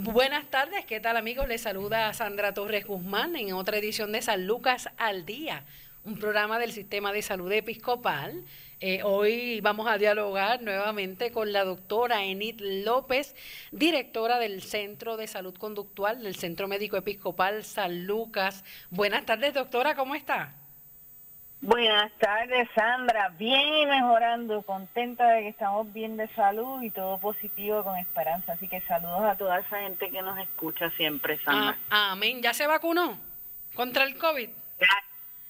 Buenas tardes, ¿qué tal amigos? Les saluda Sandra Torres Guzmán en otra edición de San Lucas al Día, un programa del Sistema de Salud Episcopal. Eh, hoy vamos a dialogar nuevamente con la doctora Enid López, directora del Centro de Salud Conductual del Centro Médico Episcopal San Lucas. Buenas tardes, doctora, ¿cómo está? Buenas tardes, Sandra. Bien mejorando, contenta de que estamos bien de salud y todo positivo con esperanza. Así que saludos a toda esa gente que nos escucha siempre, Sandra. Ah, amén. ¿Ya se vacunó contra el COVID?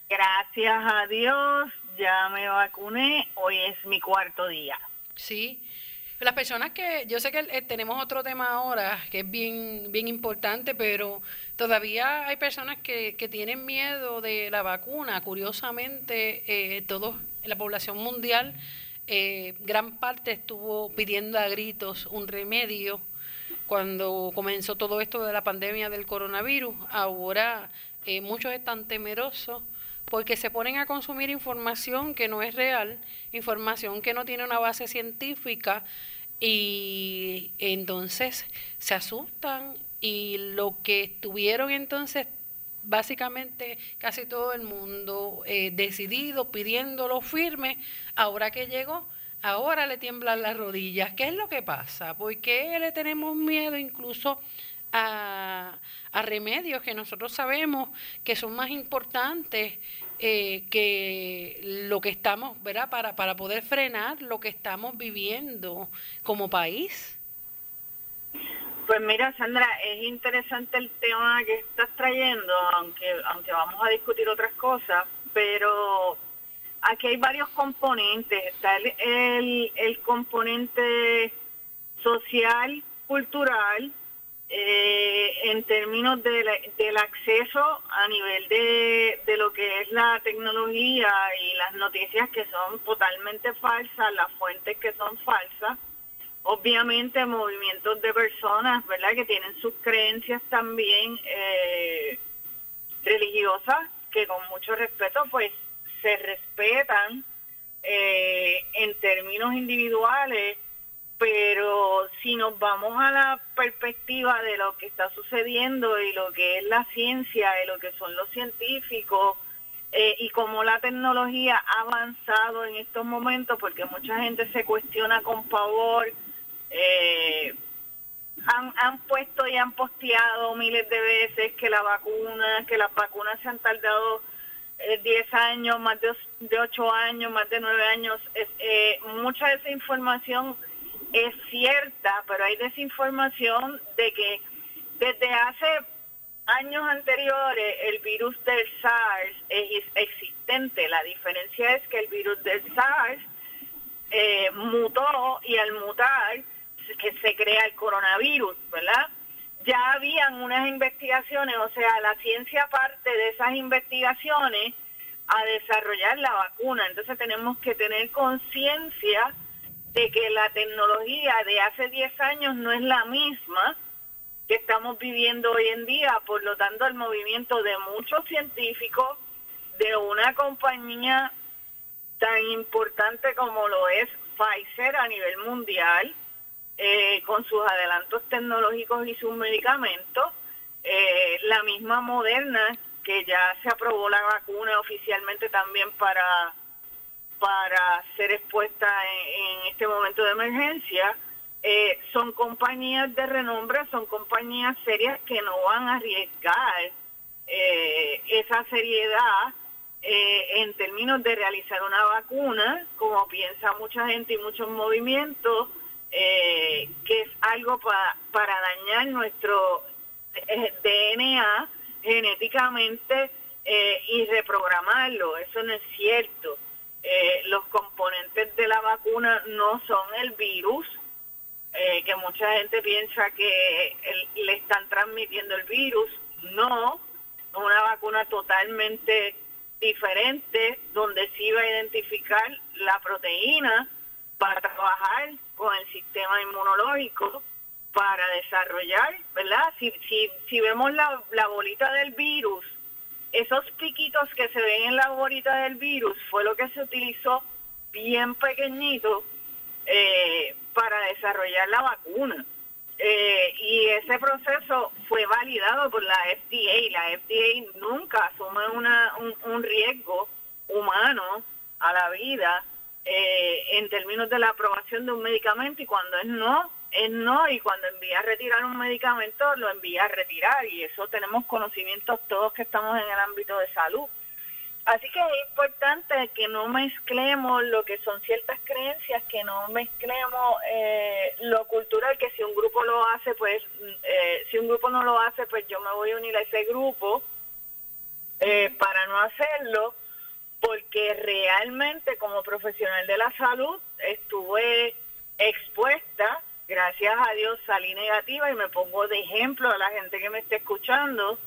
Gracias a Dios, ya me vacuné. Hoy es mi cuarto día. Sí. Las personas que, yo sé que eh, tenemos otro tema ahora que es bien, bien importante, pero todavía hay personas que, que tienen miedo de la vacuna. Curiosamente, eh, todos, la población mundial, eh, gran parte estuvo pidiendo a gritos un remedio cuando comenzó todo esto de la pandemia del coronavirus. Ahora eh, muchos están temerosos porque se ponen a consumir información que no es real, información que no tiene una base científica y entonces se asustan y lo que estuvieron entonces básicamente casi todo el mundo eh, decidido, pidiéndolo firme, ahora que llegó, ahora le tiemblan las rodillas. ¿Qué es lo que pasa? ¿Por qué le tenemos miedo incluso a, a remedios que nosotros sabemos que son más importantes eh, que lo que estamos, ¿verdad? Para, para poder frenar lo que estamos viviendo como país. Pues mira, Sandra, es interesante el tema que estás trayendo, aunque, aunque vamos a discutir otras cosas, pero aquí hay varios componentes. Está el, el, el componente social, cultural, eh, en términos de del acceso a nivel de, de lo que es la tecnología y las noticias que son totalmente falsas, las fuentes que son falsas, obviamente movimientos de personas, ¿verdad?, que tienen sus creencias también eh, religiosas, que con mucho respeto, pues, se respetan eh, en términos individuales, pero si nos vamos a la perspectiva de lo que está sucediendo y lo que es la ciencia y lo que son los científicos eh, y cómo la tecnología ha avanzado en estos momentos, porque mucha gente se cuestiona con pavor, eh, han, han puesto y han posteado miles de veces que la vacuna, que las vacunas se han tardado 10 eh, años, más de, de 8 años, más de 9 años. Eh, mucha de esa información es cierta, pero hay desinformación de que desde hace años anteriores el virus del SARS es existente. La diferencia es que el virus del SARS eh, mutó y al mutar que se crea el coronavirus, ¿verdad? Ya habían unas investigaciones, o sea, la ciencia parte de esas investigaciones a desarrollar la vacuna. Entonces tenemos que tener conciencia de que la tecnología de hace 10 años no es la misma que estamos viviendo hoy en día, por lo tanto el movimiento de muchos científicos de una compañía tan importante como lo es Pfizer a nivel mundial, eh, con sus adelantos tecnológicos y sus medicamentos, eh, la misma Moderna, que ya se aprobó la vacuna oficialmente también para para ser expuesta en, este momento de emergencia, eh, son compañías de renombre, son compañías serias que no van a arriesgar eh, esa seriedad eh, en términos de realizar una vacuna, como piensa mucha gente y muchos movimientos, que es algo para dañar nuestro DNA genéticamente y reprogramarlo. Eso no es cierto. Eh, los componentes de la vacuna no son el virus, eh, que mucha gente piensa que le están transmitiendo el virus. No, es una vacuna totalmente diferente, donde sí va a identificar la proteína para trabajar con el sistema inmunológico, para desarrollar, ¿verdad? Si, si, si vemos la, la bolita del virus, esos piquitos que se ven en la bolita del virus fue lo que se utilizó bien pequeñito eh, para desarrollar la vacuna. Eh, y es ese proceso fue validado por la FDA. La FDA nunca asume una, un, riesgo humano a la vida eh, en términos de la aprobación de un medicamento y cuando es no, no y cuando envía a retirar un medicamento lo envía a retirar y eso tenemos conocimientos todos que estamos en el ámbito de salud. Así que es importante que no mezclemos lo que son ciertas creencias, que no mezclemos eh, lo cultural, que si un grupo lo hace, pues, eh, si un grupo no lo hace, pues yo me voy a unir a ese grupo eh, para no hacerlo, porque realmente como profesional de la salud estuve expuesta, gracias a Dios salí negativa y me pongo de ejemplo a la gente que me esté escuchando,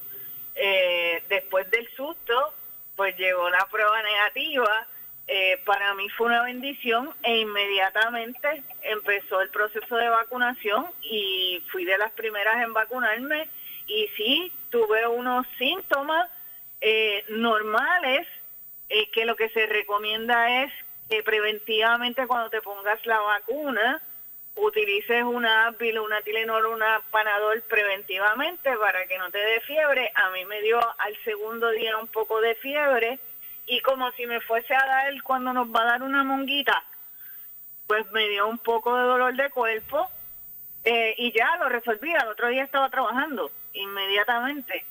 después del susto, pues llegó la prueba negativa. Eh, para mí fue una bendición e inmediatamente empezó el proceso de vacunación y fui de las primeras en vacunarme y sí tuve unos síntomas eh, normales eh, que lo que se recomienda es que preventivamente cuando te pongas la vacuna utilices una Advil, una Tilenol, una Panadol preventivamente para que no te dé fiebre. A mí me dio al segundo día un poco de fiebre y como si me fuese a dar cuando nos va a dar una monguita, pues me dio un poco de dolor de cuerpo eh, y ya lo resolví. Al otro día estaba trabajando inmediatamente.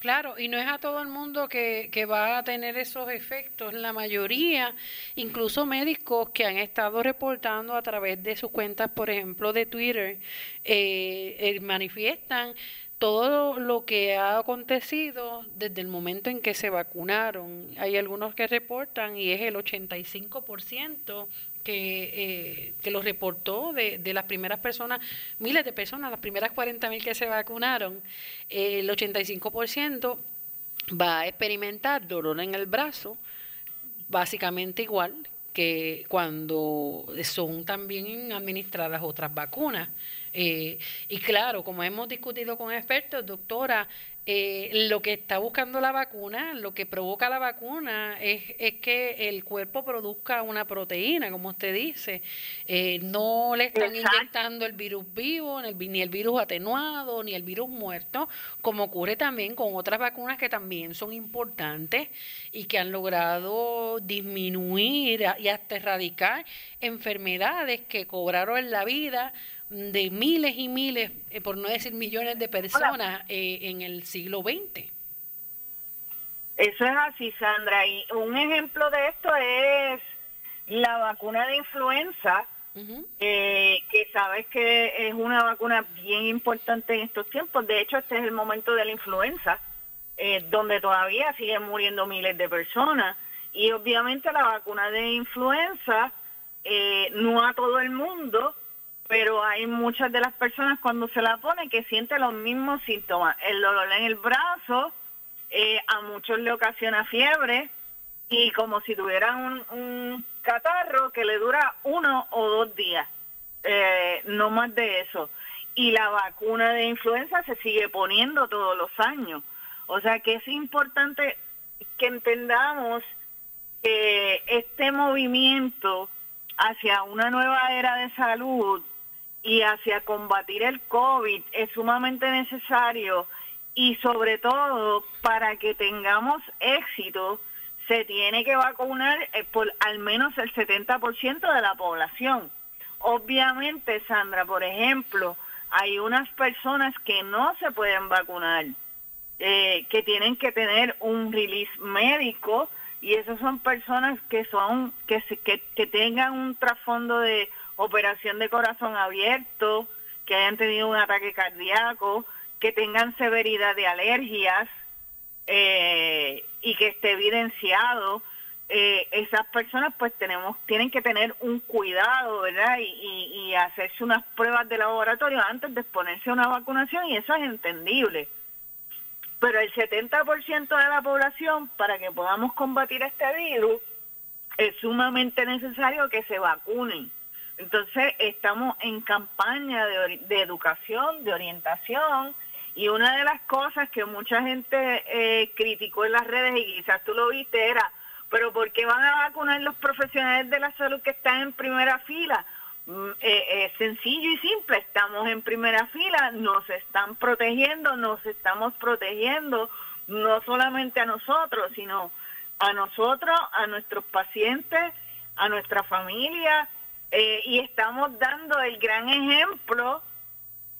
Claro, y no es a todo el mundo que, que, va a tener esos efectos. La mayoría, incluso médicos que han estado reportando a través de sus cuentas, por ejemplo, de Twitter, eh, eh, manifiestan todo lo que ha acontecido desde el momento en que se vacunaron. Hay algunos que reportan y es el 85% que, eh, que lo reportó de, de, las primeras personas, miles de personas, las primeras 40 mil que se vacunaron, el 85% va a experimentar dolor en el brazo, básicamente igual que cuando son también administradas otras vacunas. Eh, y claro, como hemos discutido con expertos, doctora, eh, lo que está buscando la vacuna, lo que provoca la vacuna es, es que el cuerpo produzca una proteína, como usted dice. Eh, no le están inyectando el virus vivo, ni el virus atenuado, ni el virus muerto, como ocurre también con otras vacunas que también son importantes y que han logrado disminuir y hasta erradicar enfermedades que cobraron la vida de miles y miles, eh, por no decir millones de personas eh, en el siglo XX. Eso es así, Sandra. Y un ejemplo de esto es la vacuna de influenza, eh, que sabes que es una vacuna bien importante en estos tiempos. De hecho, este es el momento de la influenza, donde todavía siguen muriendo miles de personas. Y obviamente la vacuna de influenza, no a todo el mundo, pero hay muchas de las personas cuando se la ponen que sienten los mismos síntomas. El dolor en el brazo, eh, a muchos le ocasiona fiebre y como si tuvieran un, catarro que le dura uno o dos días, eh, no más de eso. Y la vacuna de influenza se sigue poniendo todos los años. O sea que es importante que entendamos que este movimiento hacia una nueva era de salud y hacia combatir el COVID es sumamente necesario y sobre todo para que tengamos éxito se tiene que vacunar eh, por al menos el 70% de la población. Obviamente, Sandra, por ejemplo, hay unas personas que no se pueden vacunar, eh, que tienen que tener un release médico y esas son personas que son que, que, que tengan un trasfondo de operación de corazón abierto, que hayan tenido un ataque cardíaco, que tengan severidad de alergias eh, y que esté evidenciado. Eh, esas personas pues tenemos tienen que tener un cuidado, ¿verdad? Y, y, hacerse unas pruebas de laboratorio antes de exponerse a una vacunación y eso es entendible. Pero el 70% de la población, para que podamos combatir este virus, es sumamente necesario que se vacunen. Entonces estamos en campaña de, educación, de orientación, y una de las cosas que mucha gente eh, criticó en las redes, y quizás tú lo viste, era, pero ¿por qué van a vacunar los profesionales de la salud que están en primera fila? mm, eh, es sencillo y simple, estamos en primera fila, nos están protegiendo, nos estamos protegiendo no solamente a nosotros, sino a nosotros, a nuestros pacientes, a nuestra familia, eh, y estamos dando el gran ejemplo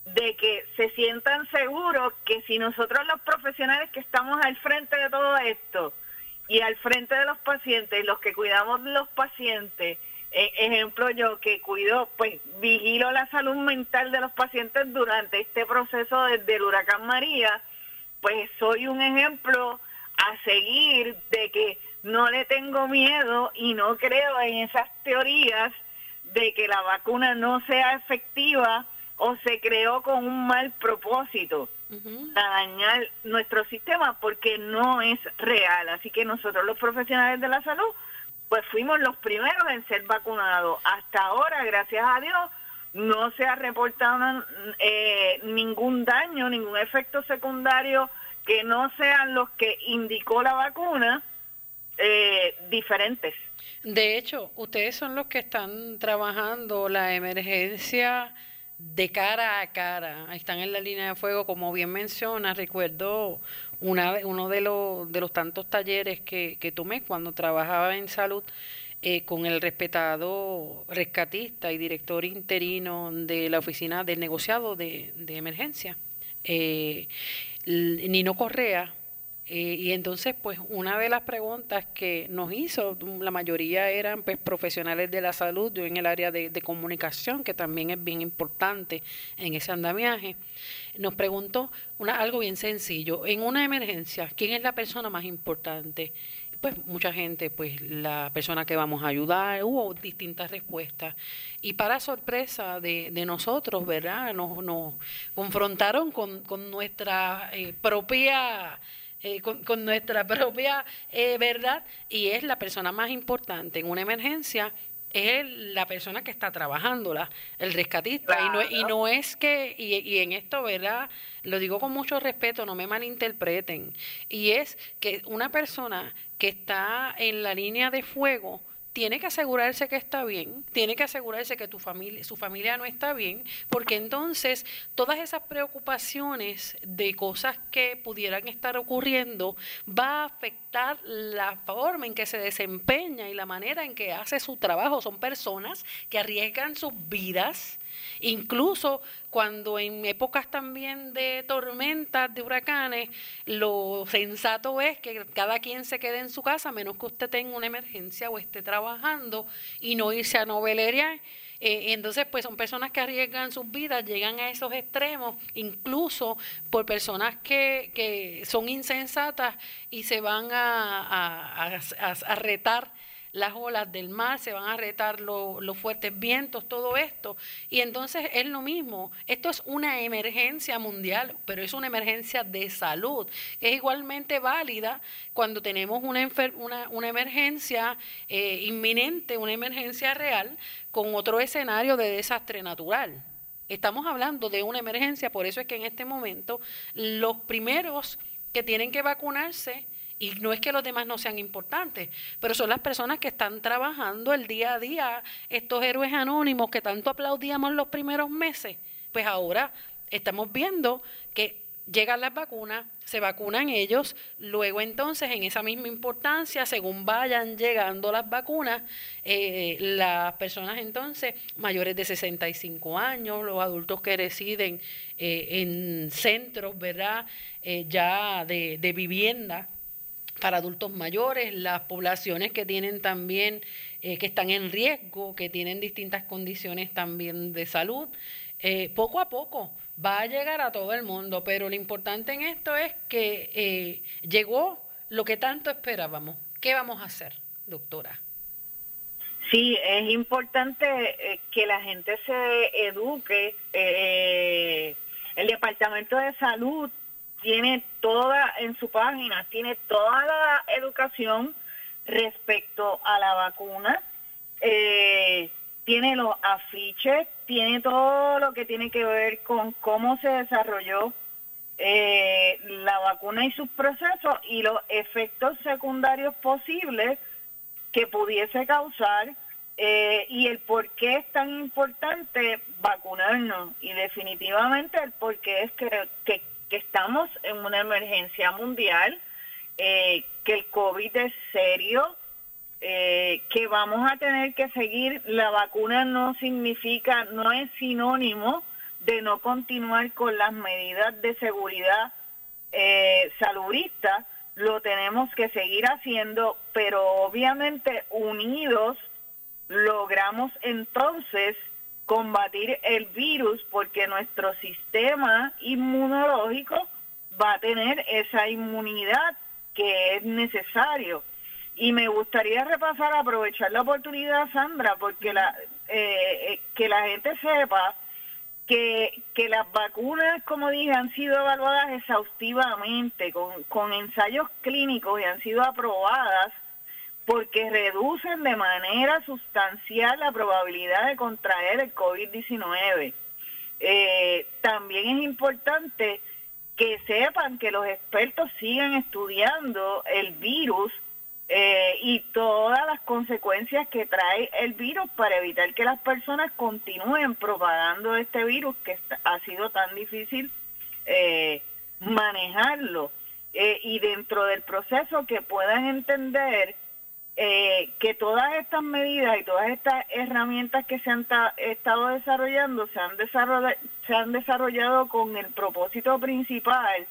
de que se sientan seguros que si nosotros los profesionales que estamos al frente de todo esto y al frente de los pacientes, los que cuidamos los pacientes, eh, ejemplo yo que cuido, pues vigilo la salud mental de los pacientes durante este proceso desde el huracán María, pues soy un ejemplo a seguir de que no le tengo miedo y no creo en esas teorías de que la vacuna no sea efectiva o se creó con un mal propósito a dañar nuestro sistema porque no es real. Así que nosotros los profesionales de la salud, pues fuimos los primeros en ser vacunados. Hasta ahora, gracias a Dios, no se ha reportado eh, ningún daño, ningún efecto secundario que no sean los que indicó la vacuna eh, diferentes. De hecho, ustedes son los que están trabajando la emergencia de cara a cara, están en la línea de fuego, como bien menciona, recuerdo una, uno de los, de los tantos talleres que, que tomé cuando trabajaba en salud eh, con el respetado rescatista y director interino de la oficina del negociado de, de emergencia, eh, Nino Correa, eh, y entonces, pues una de las preguntas que nos hizo, la mayoría eran pues profesionales de la salud, yo en el área de, comunicación, que también es bien importante en ese andamiaje, nos preguntó una, algo bien sencillo, en una emergencia, ¿quién es la persona más importante? pues mucha gente, pues la persona que vamos a ayudar, hubo distintas respuestas. Y para sorpresa de, de nosotros, ¿verdad? Nos, nos confrontaron con, con nuestra eh, propia eh, con, nuestra propia eh, verdad y es la persona más importante en una emergencia es la persona que está trabajándola, el rescatista, y, no, y no es que, y, y, en esto, ¿verdad? Lo digo con mucho respeto, no me malinterpreten, y es que una persona que está en la línea de fuego, tiene que asegurarse que está bien, tiene que asegurarse que tu familia, su familia no está bien, porque entonces todas esas preocupaciones de cosas que pudieran estar ocurriendo va a afectar la forma en que se desempeña y la manera en que hace su trabajo. Son personas que arriesgan sus vidas Incluso cuando en épocas también de tormentas, de huracanes, lo sensato es que cada quien se quede en su casa, menos que usted tenga una emergencia o esté trabajando y no irse a novelería. Eh, entonces, pues son personas que arriesgan sus vidas, llegan a esos extremos, incluso por personas que, que son insensatas y se van a, a retar las olas del mar, se van a retar los fuertes vientos, todo esto. Y entonces es lo mismo, esto es una emergencia mundial, pero es una emergencia de salud, es igualmente válida cuando tenemos una, una, una emergencia eh, inminente, una emergencia real, con otro escenario de desastre natural. Estamos hablando de una emergencia, por eso es que en este momento los primeros que tienen que vacunarse y no es que los demás no sean importantes, pero son las personas que están trabajando el día a día, estos héroes anónimos que tanto aplaudíamos los primeros meses, pues ahora estamos viendo que llegan las vacunas, se vacunan ellos, luego entonces en esa misma importancia, según vayan llegando las vacunas, eh, las personas entonces mayores de 65 años, los adultos que residen eh, en centros, ¿verdad? Eh, ya de, de vivienda, para adultos mayores, las poblaciones que tienen también, eh, que están en riesgo, que tienen distintas condiciones también de salud. Eh, poco a poco va a llegar a todo el mundo, pero lo importante en esto es que eh, llegó lo que tanto esperábamos. ¿Qué vamos a hacer, doctora? Sí, es importante que la gente se eduque. el Departamento de Salud tiene toda en su página, tiene toda la educación respecto a la vacuna, eh, tiene los afiches, tiene todo lo que tiene que ver con cómo se desarrolló eh, la vacuna y sus procesos y los efectos secundarios posibles que pudiese causar eh, y el por qué es tan importante vacunarnos. Y definitivamente el por qué es que, que, estamos en una emergencia mundial, eh, que el COVID es serio, eh, que vamos a tener que seguir. La vacuna no significa, no es sinónimo de no continuar con las medidas de seguridad eh, saludista, lo tenemos que seguir haciendo, pero obviamente unidos logramos entonces combatir el virus porque nuestro sistema inmunológico va a tener esa inmunidad que es necesario. Y me gustaría repasar, aprovechar la oportunidad, Sandra, porque la, eh, eh, que la gente sepa que, que las vacunas, como dije, han sido evaluadas exhaustivamente con, con ensayos clínicos y han sido aprobadas porque reducen de manera sustancial la probabilidad de contraer el COVID-19. Eh, también es importante que sepan que los expertos sigan estudiando el virus eh, y todas las consecuencias que trae el virus para evitar que las personas continúen propagando este virus que ha sido tan difícil eh, manejarlo. Y dentro del proceso que puedan entender que todas estas medidas y todas estas herramientas que se han estado desarrollando se han, se han desarrollado con el propósito principal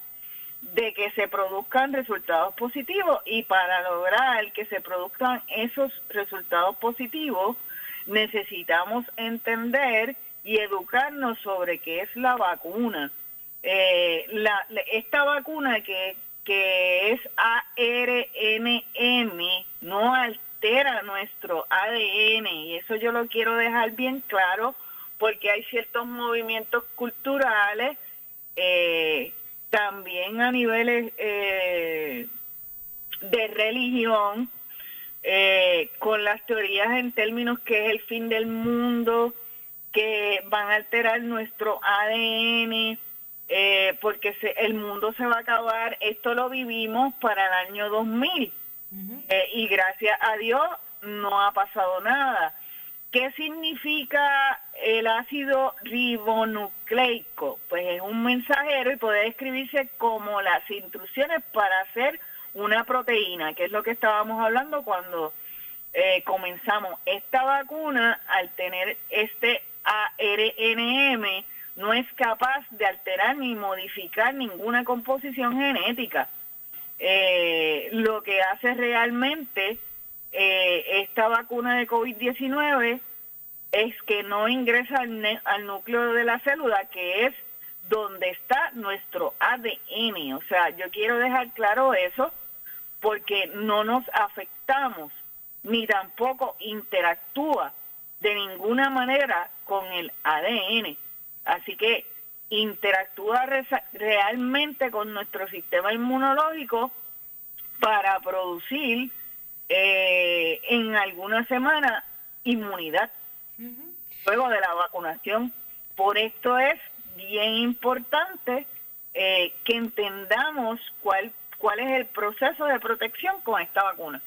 de que se produzcan resultados positivos y para lograr que se produzcan esos resultados positivos necesitamos entender y educarnos sobre qué es la vacuna. Eh, la, esta vacuna que, que es ARNM no altera nuestro ADN y eso yo lo quiero dejar bien claro porque hay ciertos movimientos culturales eh, también a niveles eh, de religión, eh, con las teorías en términos que es el fin del mundo, que van a alterar nuestro ADN, eh, porque el mundo se va a acabar. Esto lo vivimos para el año 2000 y gracias a Dios no ha pasado nada. ¿Qué significa el ácido ribonucleico? Pues es un mensajero y puede describirse como las instrucciones para hacer una proteína, que es lo que estábamos hablando cuando eh, comenzamos. Esta vacuna, al tener este ARNM, no es capaz de alterar ni modificar ninguna composición genética. Eh, lo que hace realmente eh, esta vacuna de COVID-19 es que no ingresa al, núcleo de la célula, que es donde está nuestro ADN. O sea, yo quiero dejar claro eso porque no nos afectamos ni tampoco interactúa de ninguna manera con el ADN. Así que interactúa realmente con nuestro sistema inmunológico para producir eh, en alguna semana inmunidad luego de la vacunación. Por esto es bien importante eh, que entendamos cuál, cuál es el proceso de protección con esta vacuna.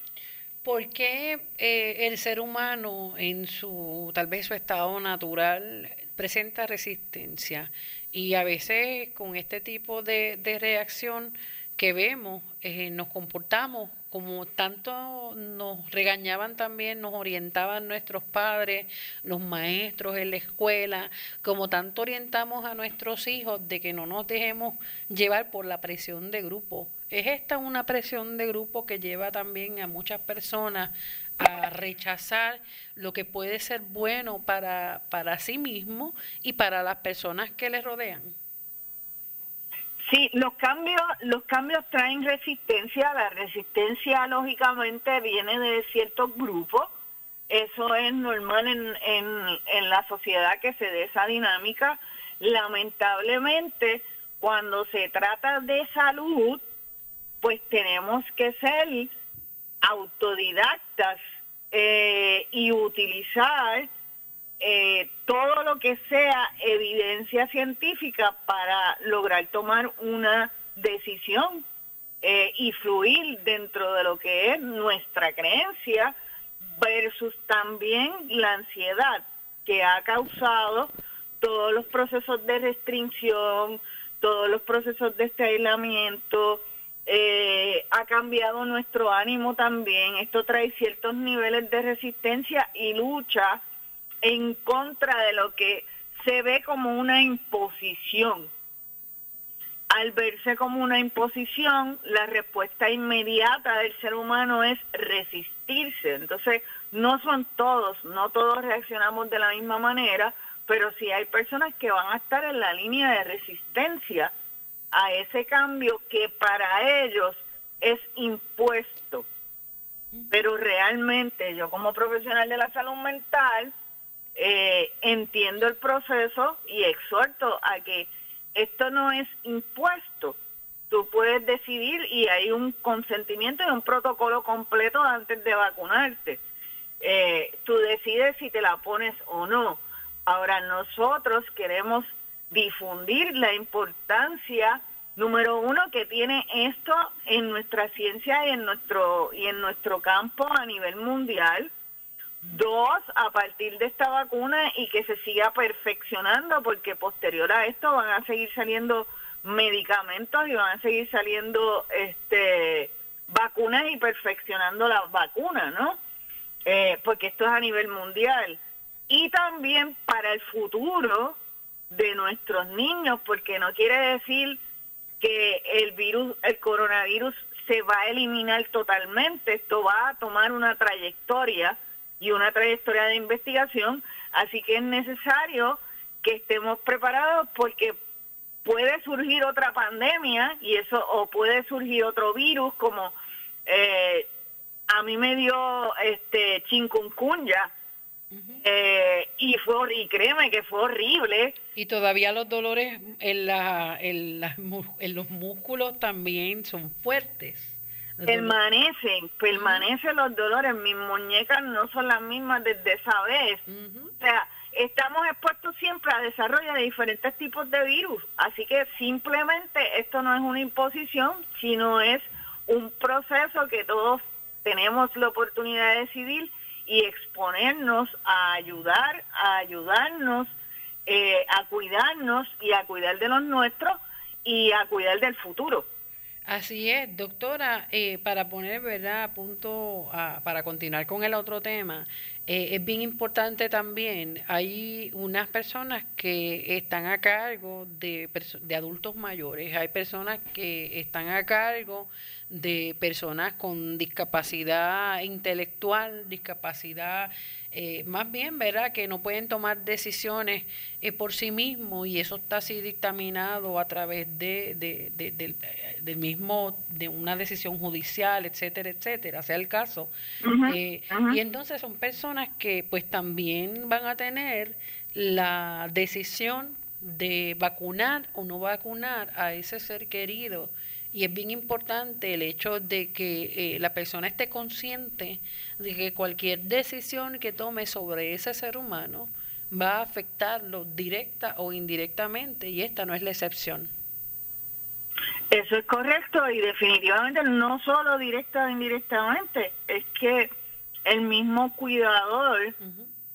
¿Por qué eh, el ser humano en su, tal vez su estado natural, presenta resistencia? Y a veces con este tipo de, de reacción que vemos, nos comportamos como tanto nos regañaban también, nos orientaban nuestros padres, los maestros en la escuela, como tanto orientamos a nuestros hijos de que no nos dejemos llevar por la presión de grupo. Es esta una presión de grupo que lleva también a muchas personas a rechazar lo que puede ser bueno para, para sí mismo y para las personas que les rodean. Sí, los cambios, los cambios traen resistencia. La resistencia, lógicamente, viene de ciertos grupos. Eso es normal en, en, en la sociedad que se dé esa dinámica. Lamentablemente, cuando se trata de salud, pues tenemos que ser autodidactas eh, y utilizar eh, todo lo que sea evidencia científica para lograr tomar una decisión eh, y fluir dentro de lo que es nuestra creencia versus también la ansiedad que ha causado todos los procesos de restricción, todos los procesos de este aislamiento, eh, ha cambiado nuestro ánimo también. Esto trae ciertos niveles de resistencia y lucha en contra de lo que se ve como una imposición. Al verse como una imposición, la respuesta inmediata del ser humano es resistirse. Entonces, no son todos, no todos reaccionamos de la misma manera, pero sí hay personas que van a estar en la línea de resistencia a ese cambio que para ellos es impuesto. Pero realmente yo como profesional de la salud mental eh, entiendo el proceso y exhorto a que esto no es impuesto. Tú puedes decidir y hay un consentimiento y un protocolo completo antes de vacunarte. Eh, tú decides si te la pones o no. Ahora nosotros queremos difundir la importancia número uno que tiene esto en nuestra ciencia y en nuestro y en nuestro campo a nivel mundial. Dos a partir de esta vacuna y que se siga perfeccionando porque posterior a esto van a seguir saliendo medicamentos y van a seguir saliendo este vacunas y perfeccionando las vacunas no eh, porque esto es a nivel mundial. Y también para el futuro de nuestros niños, porque no quiere decir que el virus, el coronavirus se va a eliminar totalmente, esto va a tomar una trayectoria y una trayectoria de investigación, así que es necesario que estemos preparados porque puede surgir otra pandemia y eso o puede surgir otro virus como eh, a mí me dio este chikungunya eh, y fue y créeme que fue horrible. Y todavía los dolores en la, en, los músculos también son fuertes. Permanecen permanecen los dolores. Mis muñecas no son las mismas desde esa vez. O sea estamos expuestos siempre a desarrollo de diferentes tipos de virus. Así que simplemente esto no es una imposición sino es un proceso que todos tenemos la oportunidad de decidir y exponernos a ayudar, a ayudarnos, eh, a cuidarnos y a cuidar de los nuestros y a cuidar del futuro. Así es, doctora, eh, para poner verdad a punto, para continuar con el otro tema, eh, es bien importante también, hay unas personas que están a cargo de, de adultos mayores, hay personas que están a cargo de personas con discapacidad intelectual, discapacidad eh, más bien, ¿verdad? Que no pueden tomar decisiones eh, por sí mismos y eso está así dictaminado a través de, del, mismo, de una decisión judicial, etcétera, etcétera, sea el caso. Eh, y entonces son personas que pues también van a tener la decisión de vacunar o no vacunar a ese ser querido y es bien importante el hecho de que eh, la persona esté consciente de que cualquier decisión que tome sobre ese ser humano va a afectarlo directa o indirectamente y esta no es la excepción. Eso es correcto y definitivamente no solo directa o indirectamente, es que el mismo cuidador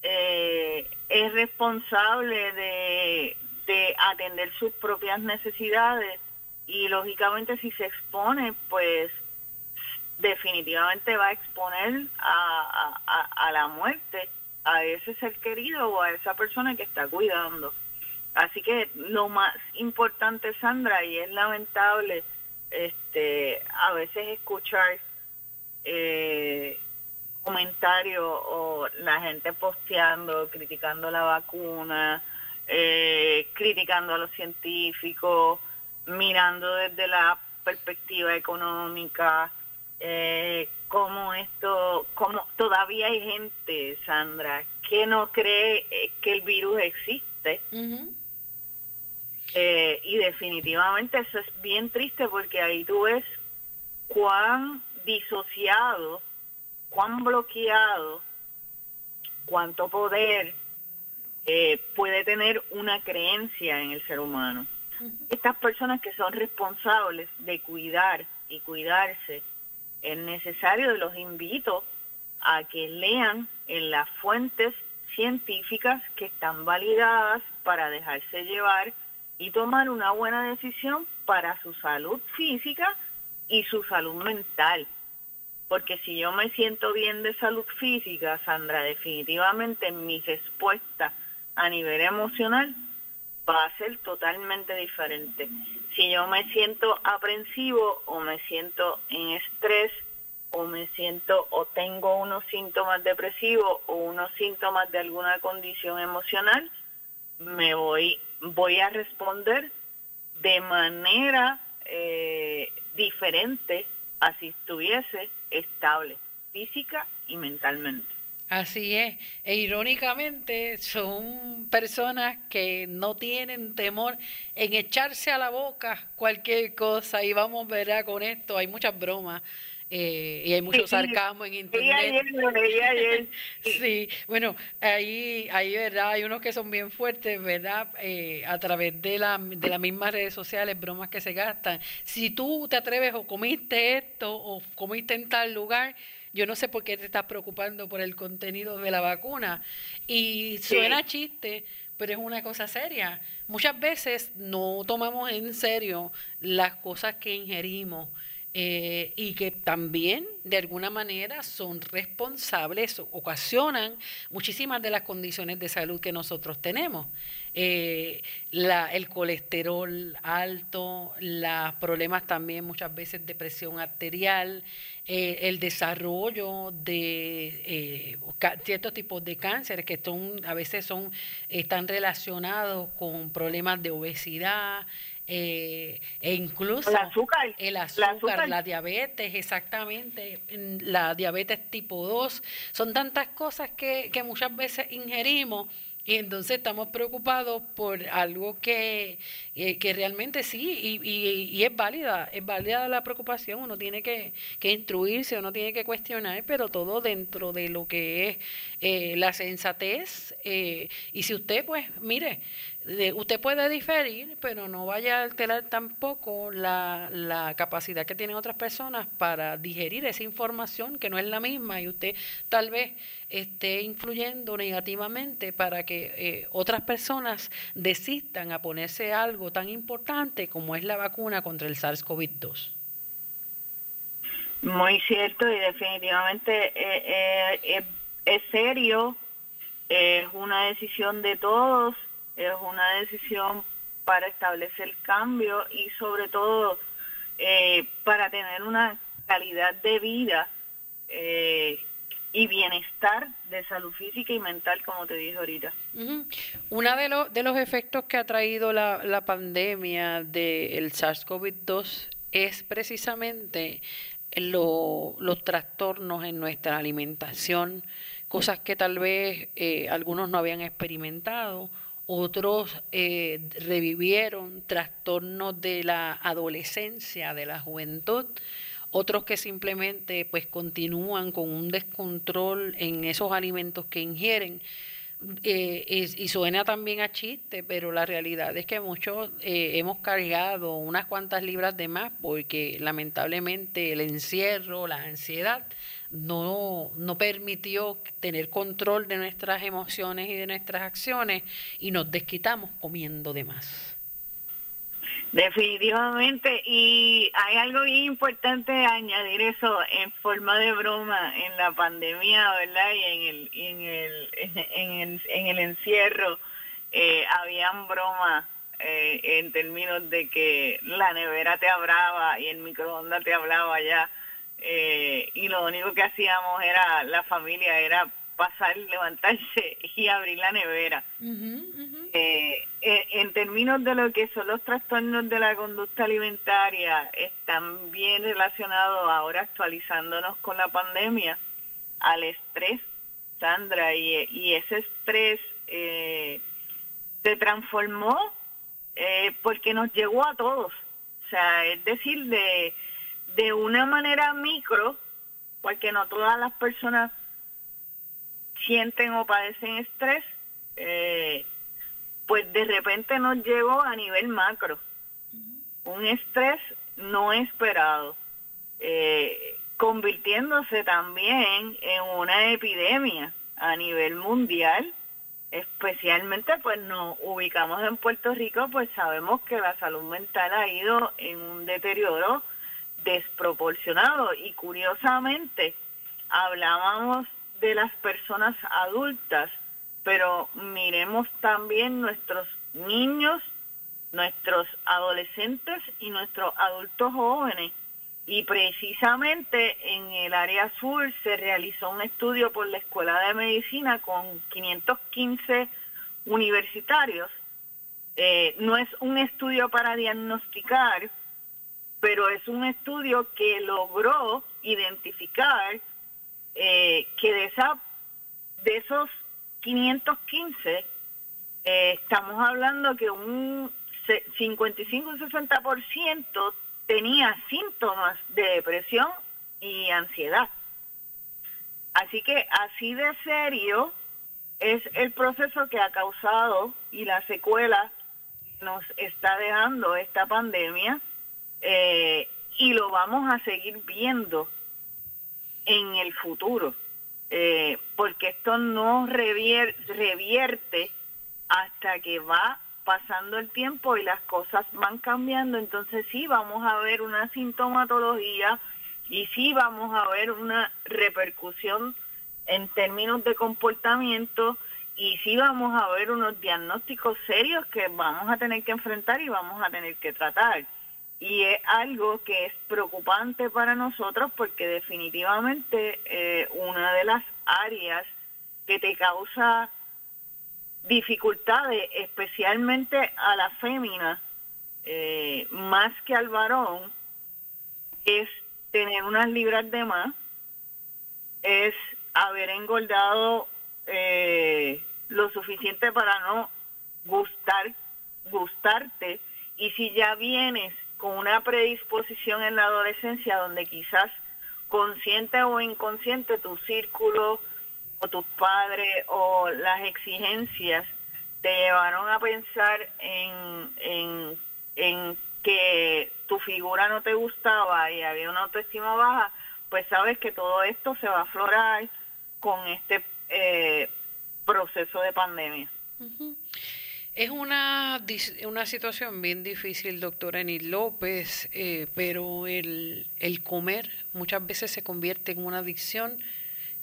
eh, es responsable de, de atender sus propias necesidades y lógicamente si se expone, pues definitivamente va a exponer a, a, la muerte a ese ser querido o a esa persona que está cuidando. Así que lo más importante, Sandra, y es lamentable este a veces escuchar eh, comentarios o la gente posteando, criticando la vacuna, eh, criticando a los científicos, mirando desde la perspectiva económica, eh, cómo esto, cómo todavía hay gente, Sandra, que no cree eh, que el virus existe. Eh, y definitivamente eso es bien triste porque ahí tú ves cuán disociado, cuán bloqueado, cuánto poder eh, puede tener una creencia en el ser humano. Estas personas que son responsables de cuidar y cuidarse, es necesario, los invito a que lean en las fuentes científicas que están validadas para dejarse llevar y tomar una buena decisión para su salud física y su salud mental. Porque si yo me siento bien de salud física, Sandra, definitivamente mi respuesta a nivel emocional va a ser totalmente diferente. Si yo me siento aprensivo o me siento en estrés o me siento o tengo unos síntomas depresivos o unos síntomas de alguna condición emocional, me voy voy a responder de manera eh, diferente a si estuviese estable física y mentalmente. Así es. E irónicamente son personas que no tienen temor en echarse a la boca cualquier cosa. Y vamos, verá, con esto hay muchas bromas. Eh, y hay mucho sarcasmo en internet. Sí, bueno, ahí, ahí, ¿verdad? Hay unos que son bien fuertes, ¿verdad? Eh, a través de, la, de las mismas redes sociales, bromas que se gastan. Si tú te atreves o comiste esto o comiste en tal lugar, yo no sé por qué te estás preocupando por el contenido de la vacuna. Y suena chiste, pero es una cosa seria. Muchas veces no tomamos en serio las cosas que ingerimos. Eh, y que también de alguna manera son responsables, ocasionan muchísimas de las condiciones de salud que nosotros tenemos. Eh, la, el colesterol alto, los problemas también muchas veces de presión arterial, eh, el desarrollo de ciertos tipos de cánceres que son, a veces son, están relacionados con problemas de obesidad, eh, e incluso el azúcar, el azúcar, la, diabetes, exactamente, la diabetes tipo 2, son tantas cosas que, que muchas veces ingerimos y entonces estamos preocupados por algo que, eh, que realmente sí, y, y, es válida, es válida la preocupación, uno tiene que, que instruirse, uno tiene que cuestionar, pero todo dentro de lo que es eh, la sensatez. y si usted, pues, mire, usted puede diferir, pero no vaya a alterar tampoco la, la, capacidad que tienen otras personas para digerir esa información que no es la misma y usted tal vez esté influyendo negativamente para que eh, otras personas desistan a ponerse algo tan importante como es la vacuna contra el SARS-CoV-2. Muy cierto y definitivamente eh, eh, es serio, es una decisión de todos es una decisión para establecer cambio y sobre todo eh, para tener una calidad de vida eh, y bienestar de salud física y mental, como te dije ahorita. Uno de, los de los efectos que ha traído la, la pandemia del SARS-CoV-2 es precisamente los trastornos en nuestra alimentación, cosas que tal vez eh, algunos no habían experimentado otros eh, revivieron trastornos de la adolescencia, de la juventud, otros que simplemente pues continúan con un descontrol en esos alimentos que ingieren. Eh, y, suena también a chiste, pero la realidad es que muchos eh, hemos cargado unas cuantas libras de más porque lamentablemente el encierro, la ansiedad, no, no permitió tener control de nuestras emociones y de nuestras acciones y nos desquitamos comiendo de más. Definitivamente, y hay algo bien importante añadir eso en forma de broma en la pandemia, ¿verdad? Y en el, en el, en el, en el encierro, eh, habían bromas eh, en términos de que la nevera te hablaba y el microondas te hablaba ya eh, y lo único que hacíamos era, la familia, era pasar, levantarse y abrir la nevera. Eh, eh, en términos de lo que son los trastornos de la conducta alimentaria, están bien relacionados ahora actualizándonos con la pandemia al estrés, Sandra, y, y ese estrés se transformó porque nos llegó a todos. O sea, es decir, de de una manera micro, porque no todas las personas sienten o padecen estrés, eh, pues de repente nos llegó a nivel macro. Un estrés no esperado. Eh, convirtiéndose también en una epidemia a nivel mundial, especialmente pues nos ubicamos en Puerto Rico, pues sabemos que la salud mental ha ido en un deterioro desproporcionado y curiosamente hablábamos de las personas adultas, pero miremos también nuestros niños, nuestros adolescentes y nuestros adultos jóvenes. Y precisamente en el área sur se realizó un estudio por la Escuela de Medicina con 515 universitarios. Eh, no es un estudio para diagnosticar, pero es un estudio que logró identificar eh, que de, esa, de esos 515, eh, estamos hablando que un 55 y 60% tenía síntomas de depresión y ansiedad. Así que así de serio es el proceso que ha causado y la secuela nos está dejando esta pandemia eh, y lo vamos a seguir viendo en el futuro, eh, porque esto no revierte hasta que va pasando el tiempo y las cosas van cambiando, entonces sí vamos a ver una sintomatología y sí vamos a ver una repercusión en términos de comportamiento y sí vamos a ver unos diagnósticos serios que vamos a tener que enfrentar y vamos a tener que tratar y es algo que es preocupante para nosotros porque definitivamente eh, una de las áreas que te causa dificultades, especialmente a la fémina, eh, más que al varón, es tener unas libras de más, es haber engordado eh, lo suficiente para no gustar, gustarte, y si ya vienes con una predisposición en la adolescencia donde quizás consciente o inconsciente tu círculo o tus padres o las exigencias te llevaron a pensar en, en, en que tu figura no te gustaba y había una autoestima baja, pues sabes que todo esto se va a aflorar con este eh, proceso de pandemia. Es una, una situación bien difícil, doctora Enid López, eh, pero el, el comer muchas veces se convierte en una adicción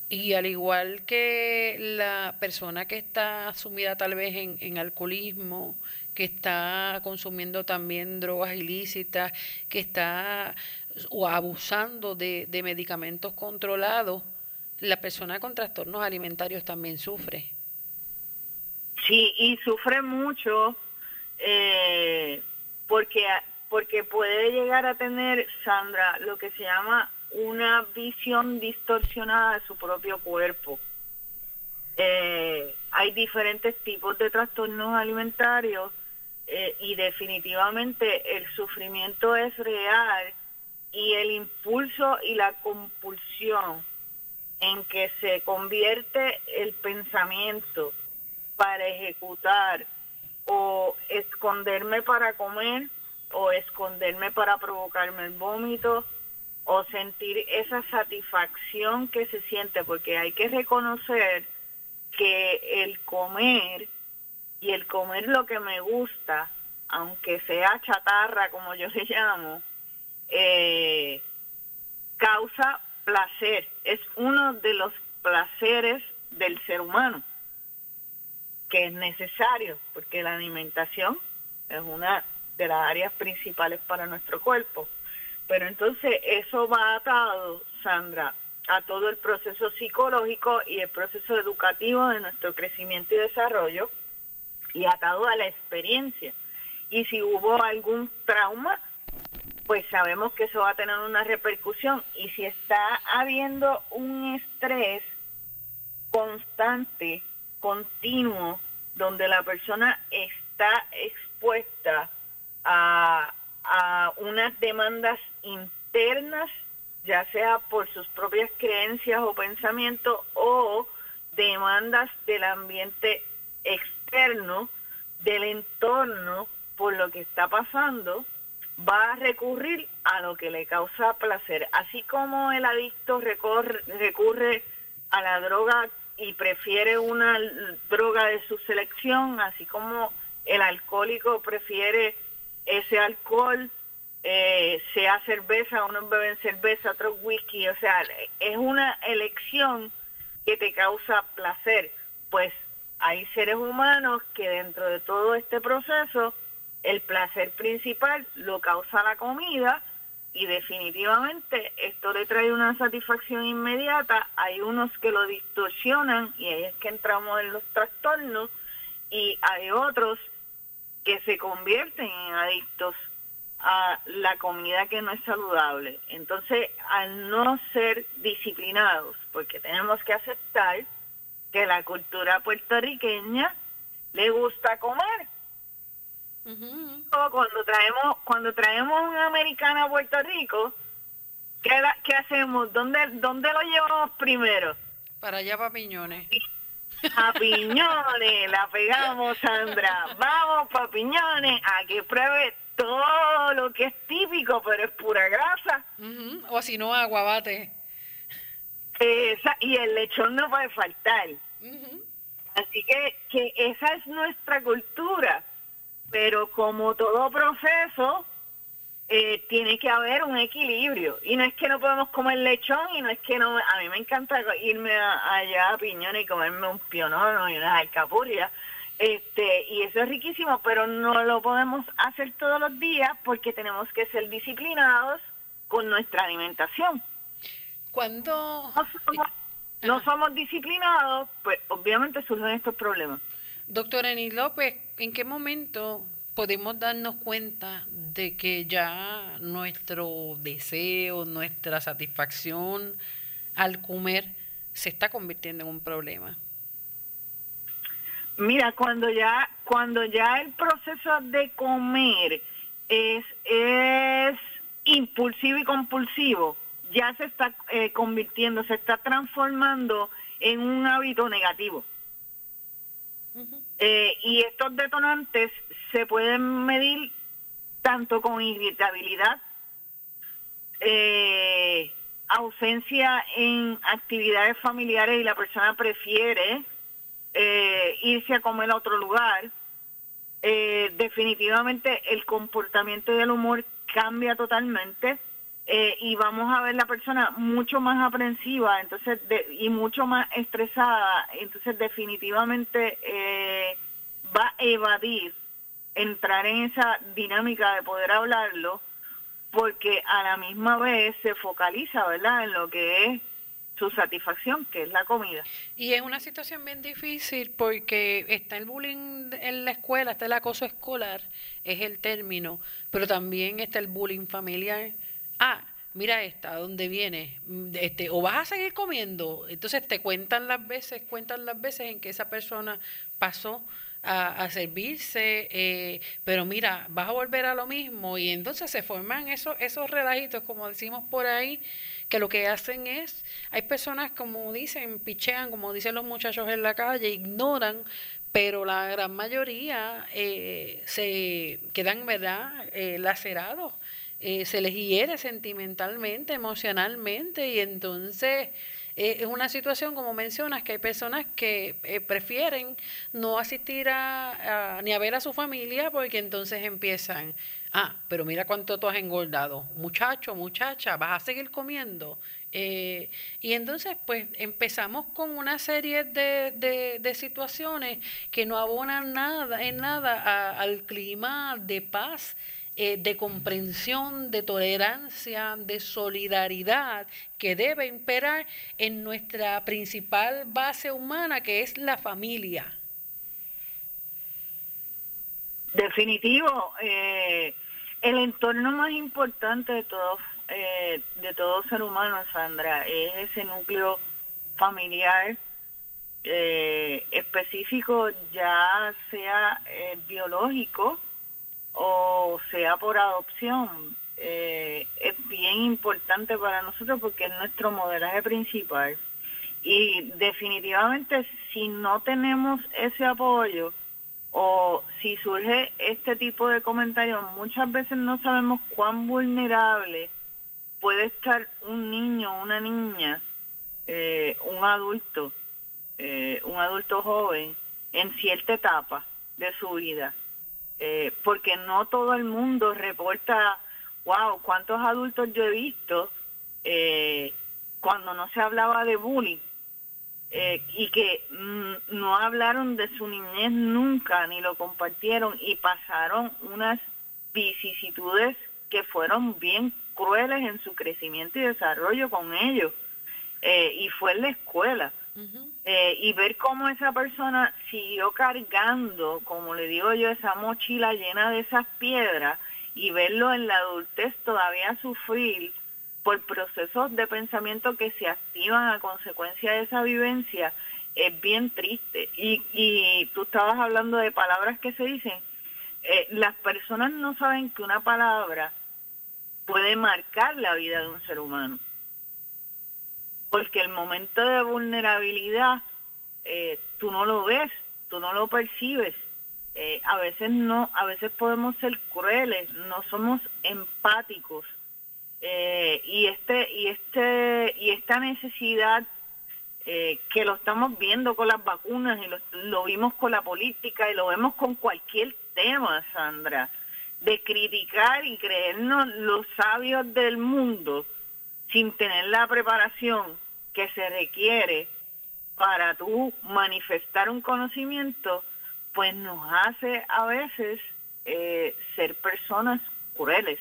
y al igual que la persona que está sumida tal vez en, en alcoholismo, que está consumiendo también drogas ilícitas, que está o abusando de, de medicamentos controlados, la persona con trastornos alimentarios también sufre. Sí, y sufre mucho eh, porque, porque puede llegar a tener, Sandra, lo que se llama una visión distorsionada de su propio cuerpo. Eh, hay diferentes tipos de trastornos alimentarios eh, y definitivamente el sufrimiento es real y el impulso y la compulsión en que se convierte el pensamiento para ejecutar o esconderme para comer o esconderme para provocarme el vómito o sentir esa satisfacción que se siente, porque hay que reconocer que el comer y el comer lo que me gusta, aunque sea chatarra como yo le llamo, eh, causa placer, es uno de los placeres del ser humano que es necesario, porque la alimentación es una de las áreas principales para nuestro cuerpo. Pero entonces eso va atado, Sandra, a todo el proceso psicológico y el proceso educativo de nuestro crecimiento y desarrollo y atado a la experiencia. Y si hubo algún trauma, pues sabemos que eso va a tener una repercusión. Y si está habiendo un estrés constante, continuo, donde la persona está expuesta a, unas demandas internas, ya sea por sus propias creencias o pensamientos, o demandas del ambiente externo, del entorno, por lo que está pasando, va a recurrir a lo que le causa placer. Así como el adicto recurre a la droga y prefiere una droga de su selección, así como el alcohólico prefiere ese alcohol, eh, sea cerveza, unos beben cerveza, otros whisky, o sea, es una elección que te causa placer. Pues hay seres humanos que dentro de todo este proceso, el placer principal lo causa la comida y definitivamente esto le trae una satisfacción inmediata. Hay unos que lo distorsionan y ahí es que entramos en los trastornos y hay otros que se convierten en adictos a la comida que no es saludable. Entonces, al no ser disciplinados, porque tenemos que aceptar que la cultura puertorriqueña le gusta comer. Cuando traemos cuando traemos una americana a Puerto Rico, ¿qué, qué hacemos? ¿Dónde, ¿Dónde lo llevamos primero? Para allá, para Piñones. A Piñones, la pegamos, Sandra. Vamos para Piñones a que pruebe todo lo que es típico, pero es pura grasa. O si no, aguabate. Esa, y el lechón no puede faltar. Así que, que esa es nuestra cultura. Pero como todo proceso, eh, tiene que haber un equilibrio. Y no es que no podemos comer lechón y no es que no... A mí me encanta irme allá a Piñón y comerme un pionono y unas alcapurrias. Este, y eso es riquísimo, pero no lo podemos hacer todos los días porque tenemos que ser disciplinados con nuestra alimentación. Cuando no somos, disciplinados, pues obviamente surgen estos problemas. Doctora Eni López, ¿en qué momento podemos darnos cuenta de que ya nuestro deseo, nuestra satisfacción al comer se está convirtiendo en un problema? Mira, cuando ya cuando ya el proceso de comer es es impulsivo y compulsivo, ya se está eh, convirtiendo, se está transformando en un hábito negativo. Eh, y estos detonantes se pueden medir tanto con irritabilidad, eh, ausencia en actividades familiares y la persona prefiere eh, irse a comer a otro lugar. definitivamente el comportamiento del humor cambia totalmente y vamos a ver la persona mucho más aprensiva entonces y mucho más estresada entonces definitivamente va a evadir entrar en esa dinámica de poder hablarlo, porque a la misma vez se focaliza, ¿verdad?, en lo que es su satisfacción, que es la comida. Y es una situación bien difícil porque está el bullying en la escuela, está el acoso escolar, es el término, pero también está el bullying familiar. Ah, mira esta, ¿dónde viene? Este, o vas a seguir comiendo. Entonces te cuentan las veces, cuentan las veces en que esa persona pasó a, servirse, eh, pero mira, vas a volver a lo mismo y entonces se forman esos, esos relajitos, como decimos por ahí, que lo que hacen es, hay personas como dicen, pichean, como dicen los muchachos en la calle, ignoran, pero la gran mayoría eh, se quedan, ¿verdad?, eh, lacerados. Se les hiere sentimentalmente, emocionalmente, y entonces eh, es una situación, como mencionas, que hay personas que eh, prefieren no asistir a, ni a ver a su familia porque entonces empiezan, ah, pero mira cuánto tú has engordado, muchacho, muchacha, vas a seguir comiendo. Eh, y entonces, pues empezamos con una serie de, de, situaciones que no abonan nada, en nada al clima de paz eh, de comprensión, de tolerancia, de solidaridad que debe imperar en nuestra principal base humana, que es la familia. Definitivo, eh, el entorno más importante de todo, eh, de todo ser humano, Sandra, es ese núcleo familiar específico, ya sea biológico, o sea por adopción, eh, es bien importante para nosotros porque es nuestro modelaje principal. Y definitivamente si no tenemos ese apoyo o si surge este tipo de comentarios, muchas veces no sabemos cuán vulnerable puede estar un niño, una niña, eh, un adulto, eh, un adulto joven en cierta etapa de su vida. Eh, porque no todo el mundo reporta, wow, cuántos adultos yo he visto cuando no se hablaba de bullying eh, y que mm, no hablaron de su niñez nunca, ni lo compartieron y pasaron unas vicisitudes que fueron bien crueles en su crecimiento y desarrollo con ellos. Eh, y fue en la escuela. Eh, y ver cómo esa persona siguió cargando, como le digo yo, esa mochila llena de esas piedras y verlo en la adultez todavía sufrir por procesos de pensamiento que se activan a consecuencia de esa vivencia es bien triste. Y, y tú estabas hablando de palabras que se dicen. Eh, las personas no saben que una palabra puede marcar la vida de un ser humano. Porque el momento de vulnerabilidad eh, tú no lo ves, tú no lo percibes. Eh, a veces no, a veces podemos ser crueles, no somos empáticos eh, y este y este y esta necesidad eh, que lo estamos viendo con las vacunas y lo, vimos con la política y lo vemos con cualquier tema, Sandra, de criticar y creernos los sabios del mundo sin tener la preparación que se requiere para tú manifestar un conocimiento, pues nos hace a veces eh, ser personas crueles.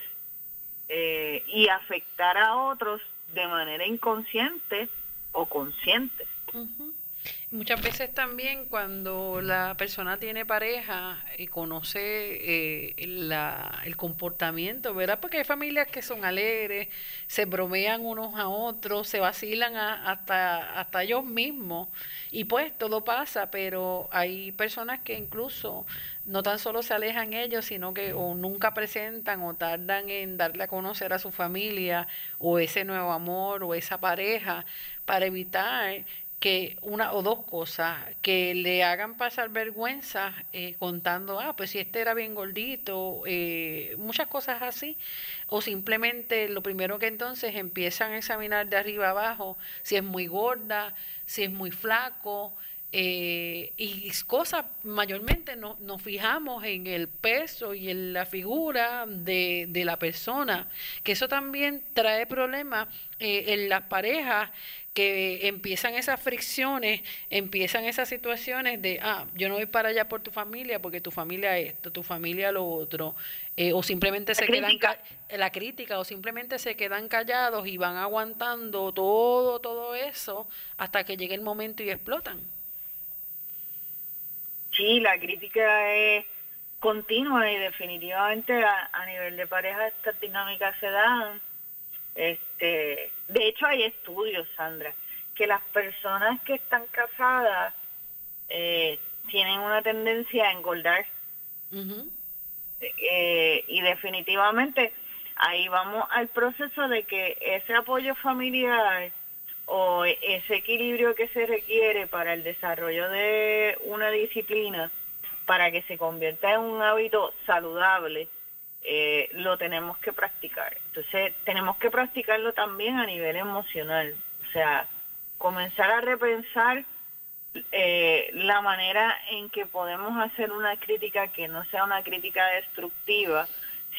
Eh, y afectar a otros de manera inconsciente o consciente. Muchas veces también cuando la persona tiene pareja y conoce eh, el comportamiento, ¿verdad? Porque hay familias que son alegres, se bromean unos a otros, se vacilan hasta, hasta ellos mismos y pues todo pasa, pero hay personas que incluso no tan solo se alejan ellos, sino que o nunca presentan o tardan en darle a conocer a su familia o ese nuevo amor o esa pareja para evitar que una o dos cosas que le hagan pasar vergüenza eh, contando, ah, pues si este era bien gordito, eh, muchas cosas así, o simplemente lo primero que entonces empiezan a examinar de arriba abajo si es muy gorda, si es muy flaco, eh, y cosas, mayormente no, nos fijamos en el peso y en la figura de, de la persona, que eso también trae problemas en las parejas que empiezan esas fricciones, empiezan esas situaciones de, ah, yo no voy para allá por tu familia porque tu familia esto, tu familia lo otro, eh, o simplemente se quedan, la crítica, o simplemente se quedan callados y van aguantando todo, todo eso hasta que llegue el momento y explotan. Sí, la crítica es continua y definitivamente a, a nivel de pareja estas dinámicas se dan este, de hecho, hay estudios, Sandra, que las personas que están casadas eh, tienen una tendencia a engordar. Eh, y definitivamente ahí vamos al proceso de que ese apoyo familiar o ese equilibrio que se requiere para el desarrollo de una disciplina, para que se convierta en un hábito saludable, eh, lo tenemos que practicar. Entonces, tenemos que practicarlo también a nivel emocional. O sea, comenzar a repensar eh, la manera en que podemos hacer una crítica que no sea una crítica destructiva,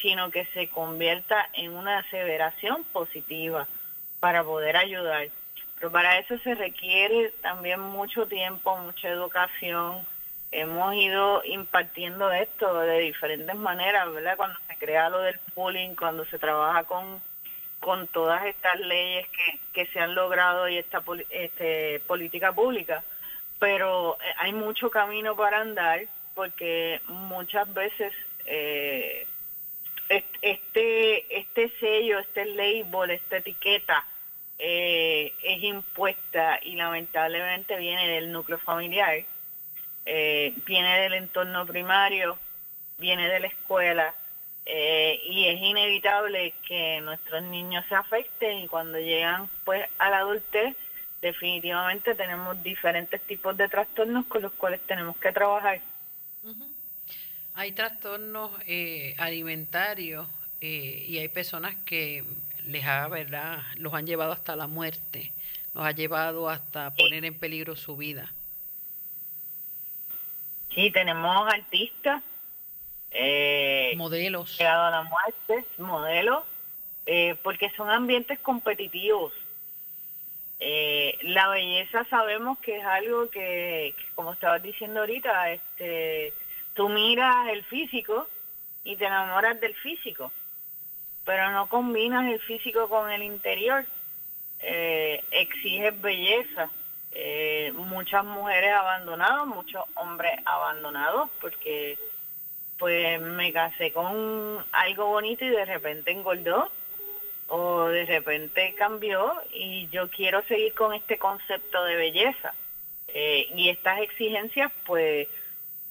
sino que se convierta en una aseveración positiva para poder ayudar. Pero para eso se requiere también mucho tiempo, mucha educación, hemos ido impartiendo esto de diferentes maneras, ¿verdad? Cuando se crea lo del bullying, cuando se trabaja con, con todas estas leyes que, que se han logrado y esta este, política pública. Pero eh, hay mucho camino para andar porque muchas veces eh, este, este sello, este label, esta etiqueta eh, es impuesta y lamentablemente viene del núcleo familiar eh, viene del entorno primario, viene de la escuela eh, y es inevitable que nuestros niños se afecten y cuando llegan pues a la adultez definitivamente tenemos diferentes tipos de trastornos con los cuales tenemos que trabajar. Hay trastornos eh, alimentarios eh, y hay personas que les ha, ¿verdad? los han llevado hasta la muerte, los ha llevado hasta poner en peligro su vida. Sí, tenemos artistas, eh, modelos, llegado a la muerte, modelos, eh, porque son ambientes competitivos. Eh, la belleza sabemos que es algo que, como estabas diciendo ahorita, este, tú miras el físico y te enamoras del físico pero no combinas el físico con el interior, eh, exiges belleza. Eh, muchas mujeres abandonadas, muchos hombres abandonados, porque pues me casé con algo bonito y de repente engordó o de repente cambió y yo quiero seguir con este concepto de belleza. Eh, y estas exigencias pues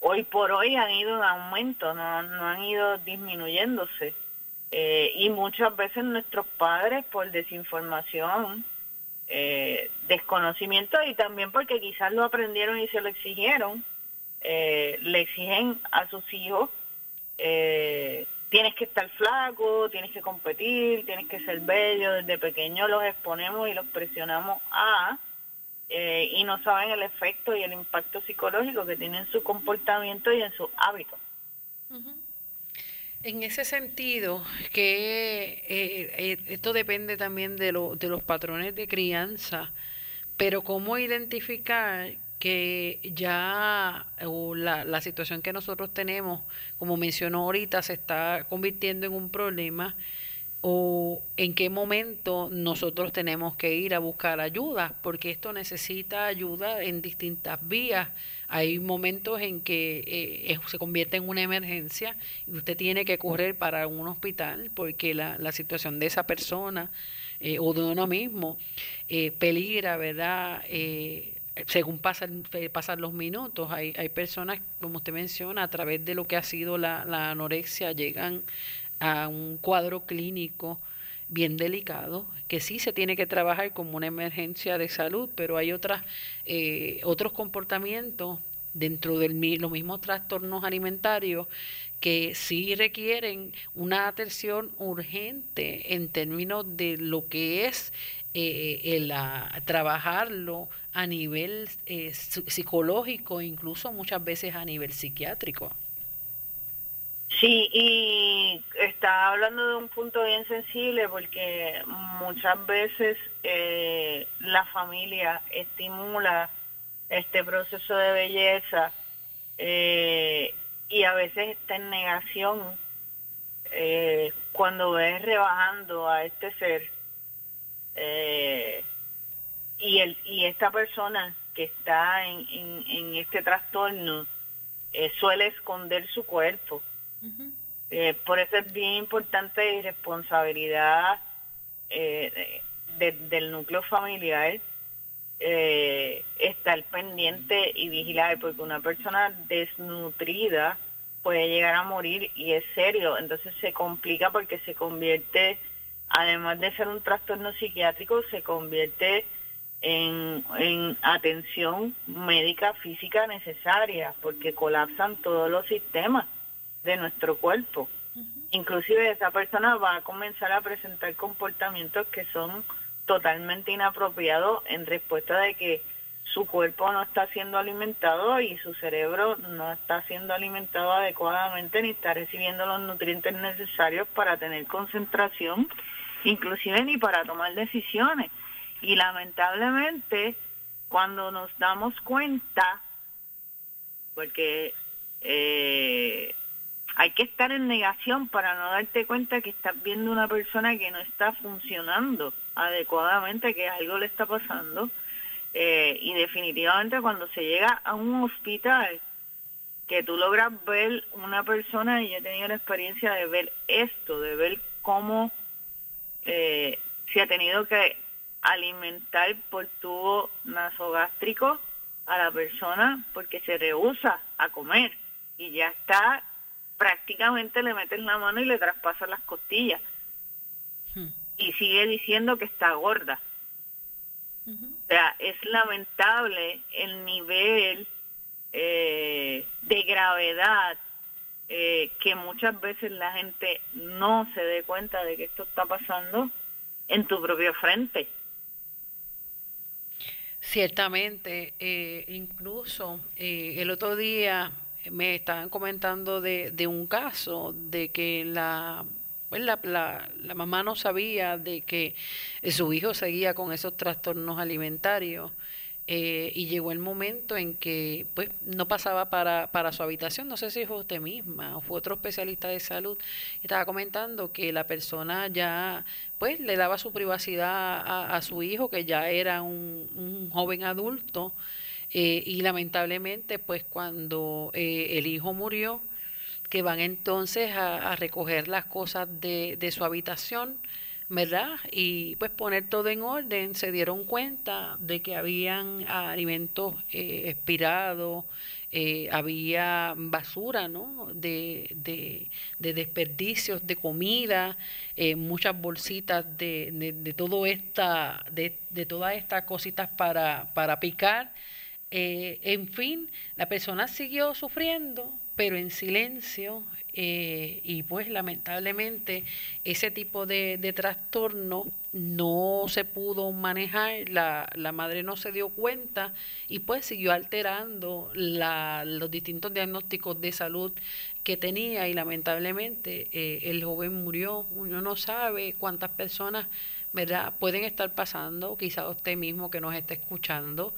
hoy por hoy han ido en aumento, no, no han ido disminuyéndose. Eh, y muchas veces nuestros padres por desinformación, eh, desconocimiento y también porque quizás lo aprendieron y se lo exigieron, eh, le exigen a sus hijos, tienes que estar flaco, tienes que competir, tienes que ser bello, desde pequeño los exponemos y los presionamos a, y no saben el efecto y el impacto psicológico que tiene en su comportamiento y en sus hábitos. En ese sentido, que eh, eh, esto depende también de, lo, de los patrones de crianza, pero cómo identificar que ya la, la situación que nosotros tenemos, como mencionó ahorita, se está convirtiendo en un problema o en qué momento nosotros tenemos que ir a buscar ayuda, porque esto necesita ayuda en distintas vías. Hay momentos en que eh, se convierte en una emergencia y usted tiene que correr para un hospital porque la, la situación de esa persona eh, o de uno mismo eh, peligra, ¿verdad? según pasan, pasan los minutos, hay, hay personas, como usted menciona, a través de lo que ha sido la anorexia, llegan a un cuadro clínico bien delicado, que sí se tiene que trabajar como una emergencia de salud, pero hay otras, eh, otros comportamientos dentro de los mismos trastornos alimentarios que sí requieren una atención urgente en términos de lo que es eh, el, trabajarlo a nivel eh, psicológico, incluso muchas veces a nivel psiquiátrico. Sí, y está hablando de un punto bien sensible porque muchas veces eh, la familia estimula este proceso de belleza eh, y a veces está en negación eh, cuando ves rebajando a este ser y el y esta persona que está en, en este trastorno suele esconder su cuerpo eh, por eso es bien importante y responsabilidad eh, del núcleo familiar eh, estar pendiente y vigilar, porque una persona desnutrida puede llegar a morir y es serio, entonces se complica porque se convierte, además de ser un trastorno psiquiátrico, se convierte en, en atención médica física necesaria, porque colapsan todos los sistemas de nuestro cuerpo. Inclusive esa persona va a comenzar a presentar comportamientos que son totalmente inapropiados en respuesta de que su cuerpo no está siendo alimentado y su cerebro no está siendo alimentado adecuadamente ni está recibiendo los nutrientes necesarios para tener concentración, inclusive ni para tomar decisiones. Y lamentablemente, cuando nos damos cuenta, porque eh, hay que estar en negación para no darte cuenta que estás viendo una persona que no está funcionando adecuadamente, que algo le está pasando. Eh, y definitivamente cuando se llega a un hospital, que tú logras ver una persona, y yo he tenido la experiencia de ver esto, de ver cómo eh, se ha tenido que alimentar por tubo nasogástrico a la persona porque se rehúsa a comer y ya está prácticamente le meten la mano y le traspasan las costillas. Hmm. Y sigue diciendo que está gorda. O sea, es lamentable el nivel eh, de gravedad eh, que muchas veces la gente no se dé cuenta de que esto está pasando en tu propio frente. Ciertamente, eh, incluso eh, el otro día me estaban comentando de, de un caso de que la, pues la, la, la, mamá no sabía de que su hijo seguía con esos trastornos alimentarios eh, y llegó el momento en que pues no pasaba para, para su habitación, no sé si fue usted misma o fue otro especialista de salud, estaba comentando que la persona ya pues le daba su privacidad a, a su hijo, que ya era un, un joven adulto, eh, y lamentablemente pues cuando eh, el hijo murió, que van entonces a, recoger las cosas de, de su habitación, ¿verdad? Y pues poner todo en orden, se dieron cuenta de que habían alimentos eh, expirados, eh, había basura, ¿no? De, de, de desperdicios de comida, eh, muchas bolsitas de, de, todo esta, de, de todas estas cositas para, para picar. Eh, en fin, la persona siguió sufriendo, pero en silencio, eh, y pues lamentablemente ese tipo de, trastorno no se pudo manejar, la, la, madre no se dio cuenta y pues siguió alterando la, los distintos diagnósticos de salud que tenía y lamentablemente eh, el joven murió. Uno no sabe cuántas personas ¿verdad? pueden estar pasando, quizá usted mismo que nos está escuchando,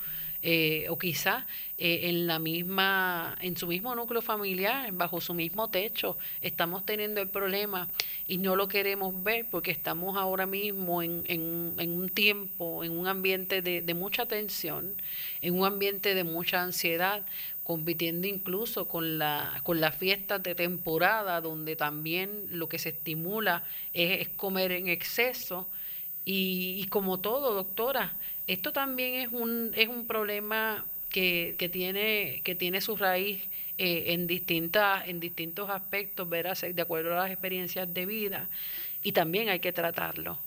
eh, o quizá eh, en la misma, en su mismo núcleo familiar, bajo su mismo techo, estamos teniendo el problema y no lo queremos ver porque estamos ahora mismo en, en, en un tiempo, en un ambiente de, de mucha tensión, en un ambiente de mucha ansiedad, compitiendo incluso con la con las fiestas de temporada donde también lo que se estimula es, es comer en exceso. Y, y, como todo doctora esto también es un, es un problema que, que, tiene, que tiene su raíz eh, en, distintas, en distintos aspectos, verás, de acuerdo a las experiencias de vida, y también hay que tratarlo.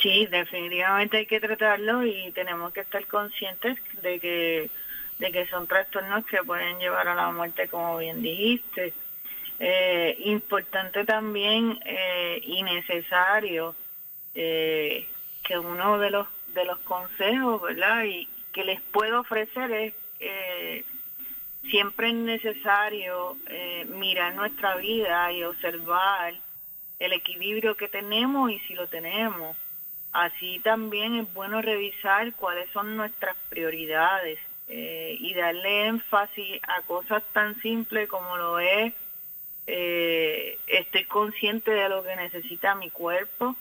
Sí, definitivamente hay que tratarlo y tenemos que estar conscientes de que, de que son trastornos que pueden llevar a la muerte, como bien dijiste. Eh, importante también eh, y necesario eh, que uno de los de los consejos, ¿verdad? Y que les puedo ofrecer es eh, siempre es necesario eh, mirar nuestra vida y observar el equilibrio que tenemos y si lo tenemos. Así también es bueno revisar cuáles son nuestras prioridades eh, y darle énfasis a cosas tan simples como lo es, eh, estoy consciente de lo que necesita mi cuerpo,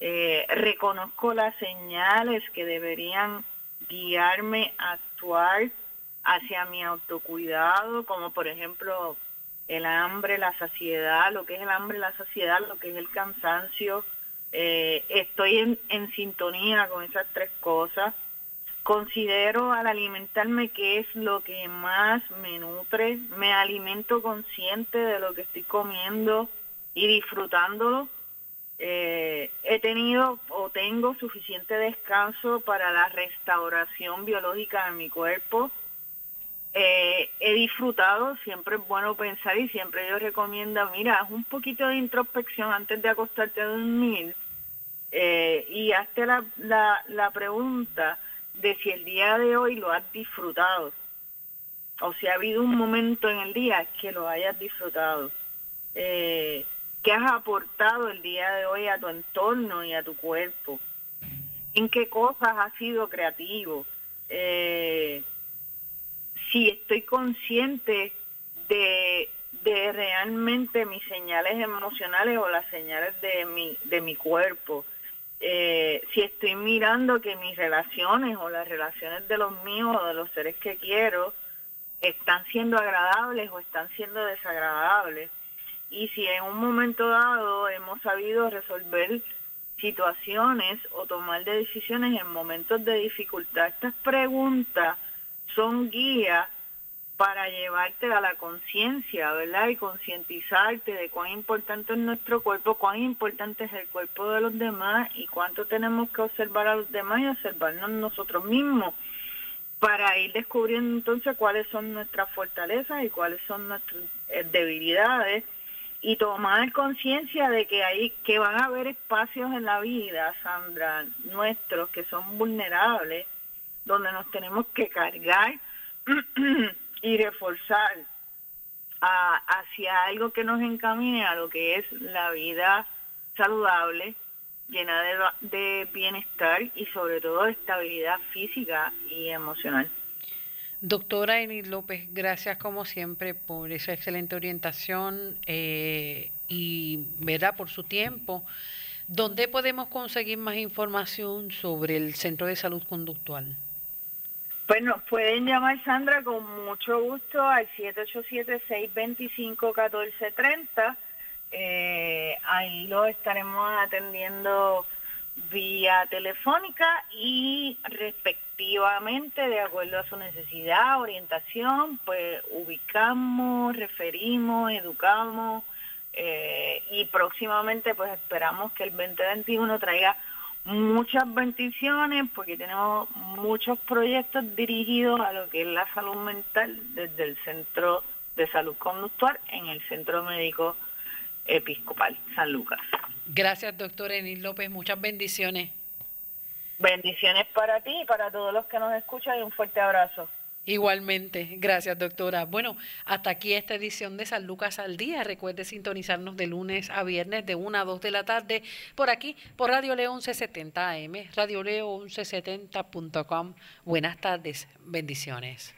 eh, reconozco las señales que deberían guiarme a actuar hacia mi autocuidado, como por ejemplo el hambre, la saciedad, lo que es el hambre, la saciedad, lo que es el cansancio. Eh, estoy en, en sintonía con esas tres cosas. Considero al alimentarme qué es lo que más me nutre. Me alimento consciente de lo que estoy comiendo y disfrutándolo eh, he tenido o tengo suficiente descanso para la restauración biológica de mi cuerpo. Eh, he disfrutado, siempre es bueno pensar y siempre yo recomiendo, mira, haz un poquito de introspección antes de acostarte a dormir eh, y hazte la, la, la pregunta de si el día de hoy lo has disfrutado o si ha habido un momento en el día que lo hayas disfrutado. Eh, ¿Qué has aportado el día de hoy a tu entorno y a tu cuerpo? ¿En qué cosas has sido creativo? Eh, si estoy consciente de, realmente mis señales emocionales o las señales de mi, de mi cuerpo. Eh, si estoy mirando que mis relaciones o las relaciones de los míos o de los seres que quiero están siendo agradables o están siendo desagradables y si en un momento dado hemos sabido resolver situaciones o tomar decisiones en momentos de dificultad. Estas preguntas son guías para llevarte a la conciencia, ¿verdad? Y concientizarte de cuán importante es nuestro cuerpo, cuán importante es el cuerpo de los demás y cuánto tenemos que observar a los demás y observarnos nosotros mismos. para ir descubriendo entonces cuáles son nuestras fortalezas y cuáles son nuestras eh, debilidades y tomar conciencia de que hay que van a haber espacios en la vida, Sandra, nuestros que son vulnerables, donde nos tenemos que cargar y reforzar hacia algo que nos encamine a lo que es la vida saludable, llena de, de bienestar y sobre todo de estabilidad física y emocional. Doctora Enid López, gracias como siempre por esa excelente orientación eh, y verdad por su tiempo. ¿Dónde podemos conseguir más información sobre el Centro de Salud Conductual? Bueno, pueden llamar Sandra con mucho gusto al 787-625-1430. Eh, ahí lo estaremos atendiendo vía telefónica y respectivamente, de acuerdo a su necesidad, orientación, pues ubicamos, referimos, educamos eh, y próximamente pues esperamos que el 2021 traiga muchas bendiciones porque tenemos muchos proyectos dirigidos a lo que es la salud mental desde el Centro de Salud Conductual en el Centro Médico Episcopal San Lucas. Gracias, doctor Enil López. Muchas bendiciones. Bendiciones para ti y para todos los que nos escuchan y un fuerte abrazo. Igualmente, gracias doctora. Bueno, hasta aquí esta edición de San Lucas al Día. Recuerde sintonizarnos de lunes a viernes de 1 a 2 de la tarde por aquí, por Radio Leo 1170 AM, Radio Leo 1170.com. Buenas tardes, bendiciones.